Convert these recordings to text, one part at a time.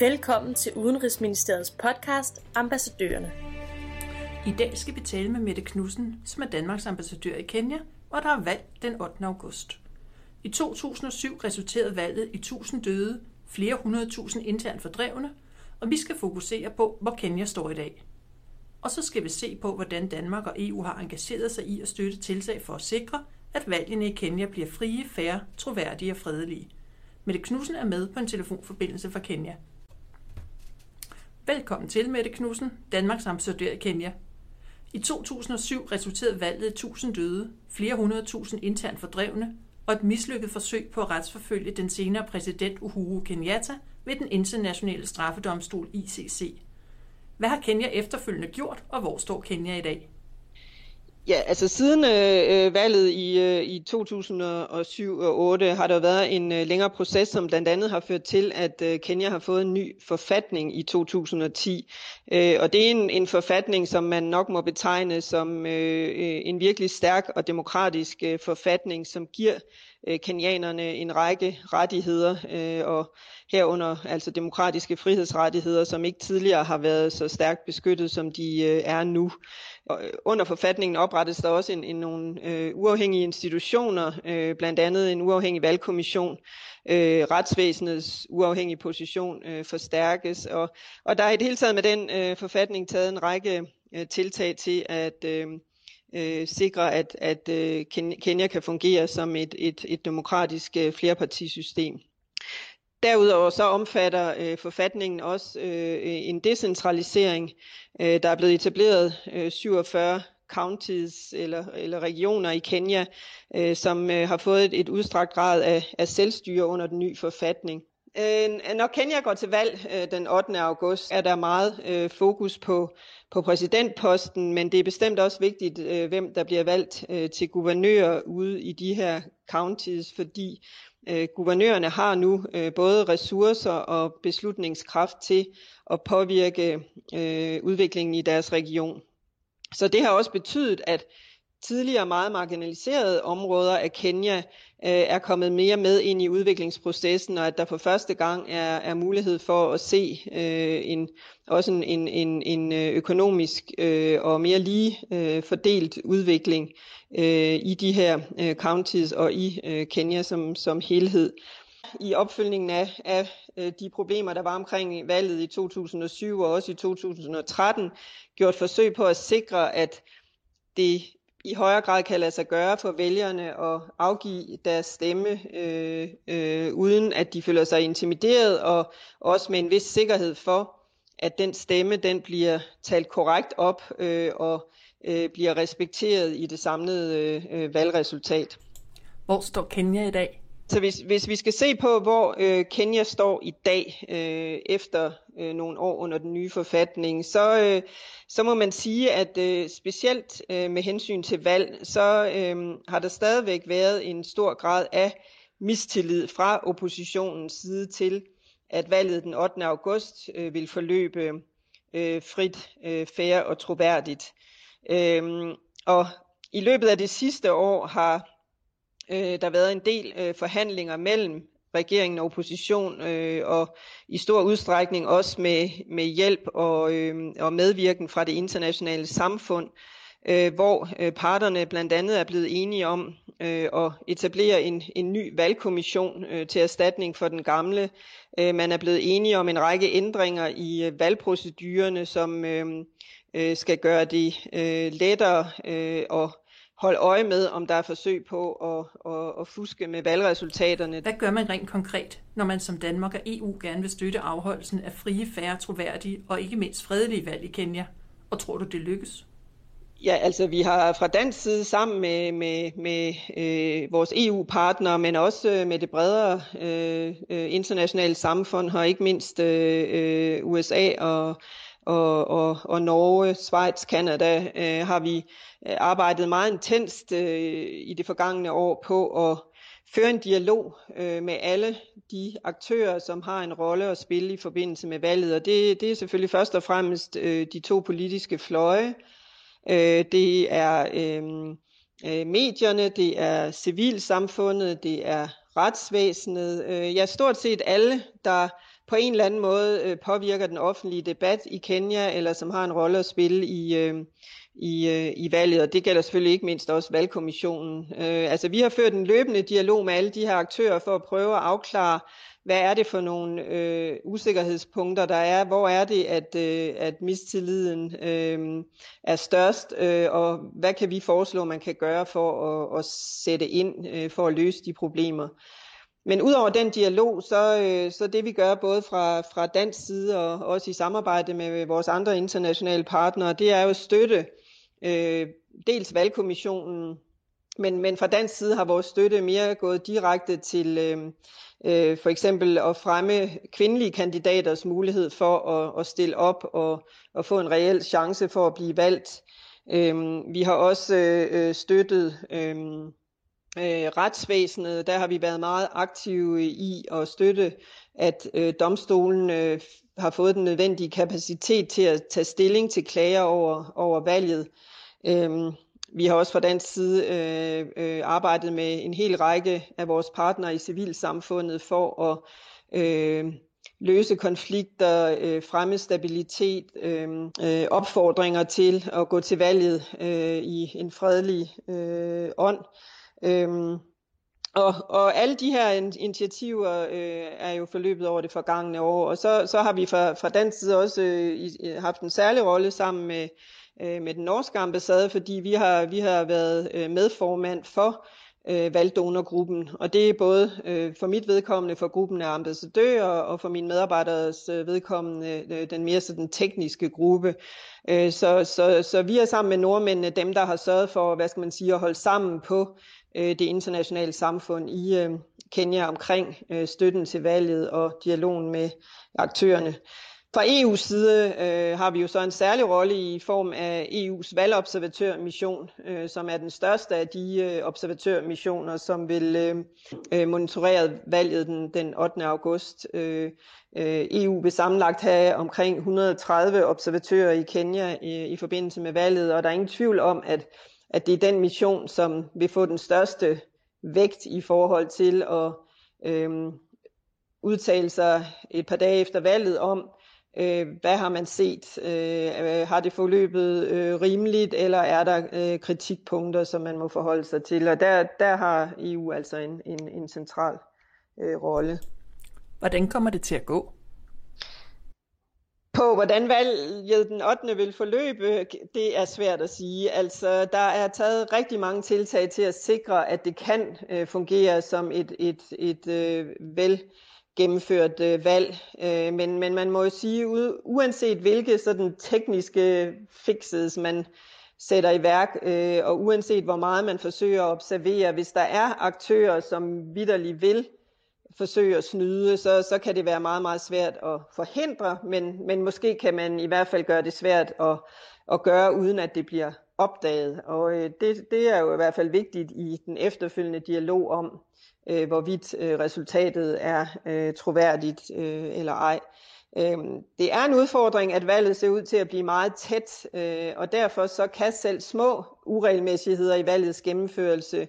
Velkommen til Udenrigsministeriets podcast Ambassadørerne. I dag skal vi tale med Mette Knudsen, som er Danmarks ambassadør i Kenya, og der er valg den 8. august. I 2007 resulterede valget i 1000 døde, flere hundredtusind internt fordrevne, og vi skal fokusere på, hvor Kenya står i dag. Og så skal vi se på, hvordan Danmark og EU har engageret sig i at støtte tiltag for at sikre, at valgene i Kenya bliver frie, færre, troværdige og fredelige. Mette Knudsen er med på en telefonforbindelse fra Kenya. Velkommen til, Mette Knudsen, Danmarks ambassadør i Kenya. I 2007 resulterede valget i 1000 døde, flere hundrede tusind internt fordrevne og et mislykket forsøg på at retsforfølge den senere præsident Uhuru Kenyatta ved den internationale straffedomstol ICC. Hvad har Kenya efterfølgende gjort, og hvor står Kenya i dag? Ja, altså siden øh, øh, valget i, øh, i 2007 og 2008 har der været en øh, længere proces, som blandt andet har ført til, at øh, Kenya har fået en ny forfatning i 2010. Øh, og det er en, en forfatning, som man nok må betegne som øh, øh en virkelig stærk og demokratisk øh, forfatning, som giver øh, kenianerne en række rettigheder, øh, og herunder altså demokratiske frihedsrettigheder, som ikke tidligere har været så stærkt beskyttet, som de øh, er nu. Øh, under forfatningen oprettes der også en, en nogle øh, uafhængige institutioner, øh, blandt andet en uafhængig valgkommission, øh, retsvæsenets uafhængige position øh, forstærkes, og, og der er i det hele taget med den øh, forfatning taget en række øh, tiltag til at øh, øh, sikre, at, at øh, Kenya kan fungere som et, et, et demokratisk øh, flerpartisystem. Derudover så omfatter øh, forfatningen også øh, en decentralisering. Øh, der er blevet etableret øh, 47 counties eller, eller regioner i Kenya, øh, som øh, har fået et, et udstrakt grad af, af selvstyre under den nye forfatning. Øh, når Kenya går til valg øh, den 8. august, er der meget øh, fokus på, på præsidentposten, men det er bestemt også vigtigt, øh, hvem der bliver valgt øh, til guvernør ude i de her counties, fordi øh, guvernørerne har nu øh, både ressourcer og beslutningskraft til at påvirke øh, udviklingen i deres region. Så det har også betydet, at tidligere meget marginaliserede områder af Kenya øh, er kommet mere med ind i udviklingsprocessen, og at der for første gang er, er mulighed for at se øh, en, også en, en, en, en øh, økonomisk øh, og mere lige øh, fordelt udvikling øh, i de her øh, counties og i øh, Kenya som, som helhed. I opfølgningen af, af øh, de problemer, der var omkring valget i 2007 og også i 2013, gjort forsøg på at sikre, at det i højere grad kan lade sig gøre for vælgerne at afgive deres stemme, øh, øh, uden at de føler sig intimideret, og også med en vis sikkerhed for, at den stemme den bliver talt korrekt op øh, og øh, bliver respekteret i det samlede øh, øh valgresultat. Hvor står Kenya i dag? Så hvis, hvis vi skal se på, hvor øh, Kenya står i dag, øh, efter øh, nogle år under den nye forfatning, så, øh, så må man sige, at øh, specielt øh, med hensyn til valg, så øh, har der stadigvæk været en stor grad af mistillid fra oppositionens side til, at valget den 8. august øh, vil forløbe øh, frit, øh, fair og troværdigt. Øh, og i løbet af det sidste år har Øh, der har været en del øh, forhandlinger mellem regeringen og opposition, øh, og i stor udstrækning også med, med hjælp og, øh, og medvirken fra det internationale samfund, øh, hvor øh, parterne blandt andet er blevet enige om øh, at etablere en, en ny valgkommission øh, til erstatning for den gamle. Øh, man er blevet enige om en række ændringer i øh, valgprocedurerne, som øh, øh, skal gøre det øh, lettere øh, og holde øje med, om der er forsøg på at, at, at fuske med valgresultaterne. Hvad gør man rent konkret, når man som Danmark og EU gerne vil støtte afholdelsen af frie, færre, troværdige og ikke mindst fredelige valg i Kenya? Og tror du, det lykkes? Ja, altså vi har fra dansk side sammen med, med, med øh, vores EU-partnere, men også øh, med det bredere øh, øh, internationale samfund, og ikke mindst øh, øh USA og og, og, og Norge, Schweiz, Kanada, øh, har vi øh, arbejdet meget intenst øh, i det forgangne år på at føre en dialog øh, med alle de aktører, som har en rolle at spille i forbindelse med valget. Og det, det er selvfølgelig først og fremmest øh, de to politiske fløje. Øh, det er øh, øh, medierne, det er civilsamfundet, det er retsvæsenet. Øh, ja, stort set alle, der på en eller anden måde øh, påvirker den offentlige debat i Kenya, eller som har en rolle at spille i, øh, i, øh, i valget, og det gælder selvfølgelig ikke mindst også valgkommissionen. Øh, altså vi har ført en løbende dialog med alle de her aktører for at prøve at afklare, hvad er det for nogle øh, usikkerhedspunkter, der er? Hvor er det, at, øh, at mistilliden øh, er størst? Øh, og hvad kan vi foreslå, man kan gøre for at, at sætte ind øh, for at løse de problemer? Men udover den dialog, så, øh, så det vi gør både fra, fra dansk side og også i samarbejde med vores andre internationale partnere, det er jo at støtte øh, dels valgkommissionen, men, men fra dansk side har vores støtte mere gået direkte til øh, øh, for eksempel at fremme kvindelige kandidaters mulighed for at, at stille op og, og få en reel chance for at blive valgt. Øh, vi har også øh, øh støttet øh, øh, retsvæsenet. Der har vi været meget aktive i at støtte, at øh, domstolen øh, har fået den nødvendige kapacitet til at tage stilling til klager over, over valget. Øhm, vi har også fra dansk side øh, øh, arbejdet med en hel række af vores partnere i civilsamfundet for at øh, løse konflikter, øh, fremme stabilitet, øh, øh, opfordringer til at gå til valget øh, i en fredelig øh, ånd. Øhm, og, og alle de her initiativer øh, er jo forløbet over det forgangne år, og så, så har vi fra, fra dansk side også øh, haft en særlig rolle sammen med øh, med den norske ambassade, fordi vi har, vi har været øh, medformand for øh, valgdonorgruppen, og det er både øh, for mit vedkommende for gruppen af ambassadører og for mine medarbejderes øh, vedkommende øh, den mere sådan tekniske gruppe. Øh, så, så, så vi er sammen med nordmændene dem, der har sørget for, hvad skal man sige, at holde sammen på øh, det internationale samfund i øh, Kenya omkring øh, støtten til valget og dialogen med aktørerne. Fra EU's side øh, har vi jo så en særlig rolle i form af EU's valgobservatørmission, øh, som er den største af de øh, observatørmissioner, som vil øh, øh monitorere valget den, den 8. august. Øh, øh EU vil sammenlagt have omkring 130 observatører i Kenya i, i forbindelse med valget, og der er ingen tvivl om, at, at det er den mission, som vil få den største vægt i forhold til at øh, udtale sig et par dage efter valget om, Øh, hvad har man set? Øh, har det forløbet øh, rimeligt, eller er der øh, kritikpunkter, som man må forholde sig til? Og der, der har EU altså en, en, en central øh, rolle. Hvordan kommer det til at gå? På hvordan valget den 8. vil forløbe, det er svært at sige. Altså, der er taget rigtig mange tiltag til at sikre, at det kan øh, fungere som et, et, et øh, vel gennemført øh, valg. Øh, men, men man må jo sige, uanset hvilke sådan tekniske fixes man sætter i værk, øh, og uanset hvor meget man forsøger at observere, hvis der er aktører, som vidderligt vil forsøge at snyde, så, så kan det være meget, meget svært at forhindre, men, men måske kan man i hvert fald gøre det svært at, at gøre, uden at det bliver opdaget. Og øh, det, det er jo i hvert fald vigtigt i den efterfølgende dialog om, øh, hvorvidt øh, resultatet er øh, troværdigt øh, eller ej. Øh, det er en udfordring, at valget ser ud til at blive meget tæt, øh, og derfor så kan selv små uregelmæssigheder i valgets gennemførelse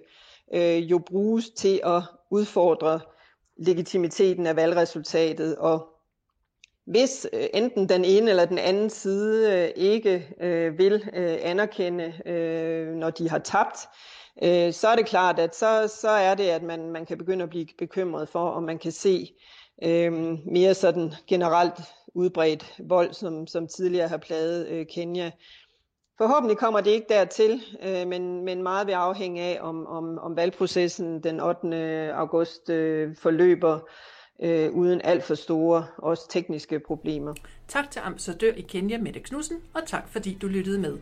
øh, jo bruges til at udfordre legitimiteten af valgresultatet. Og hvis øh, enten den ene eller den anden side øh, ikke øh, vil øh, anerkende, øh, når de har tabt, øh, så er det klart, at så, så er det, at man, man kan begynde at blive bekymret for, om man kan se øh, mere sådan generelt udbredt vold, som, som tidligere har plaget øh, Kenya. Forhåbentlig kommer det ikke dertil, øh, men, men meget vil afhænge af, om, om, om valgprocessen den 8. august øh, forløber øh, uden alt for store, også tekniske problemer. Tak til ambassadør i Kenya, Mette Knudsen, og tak fordi du lyttede med.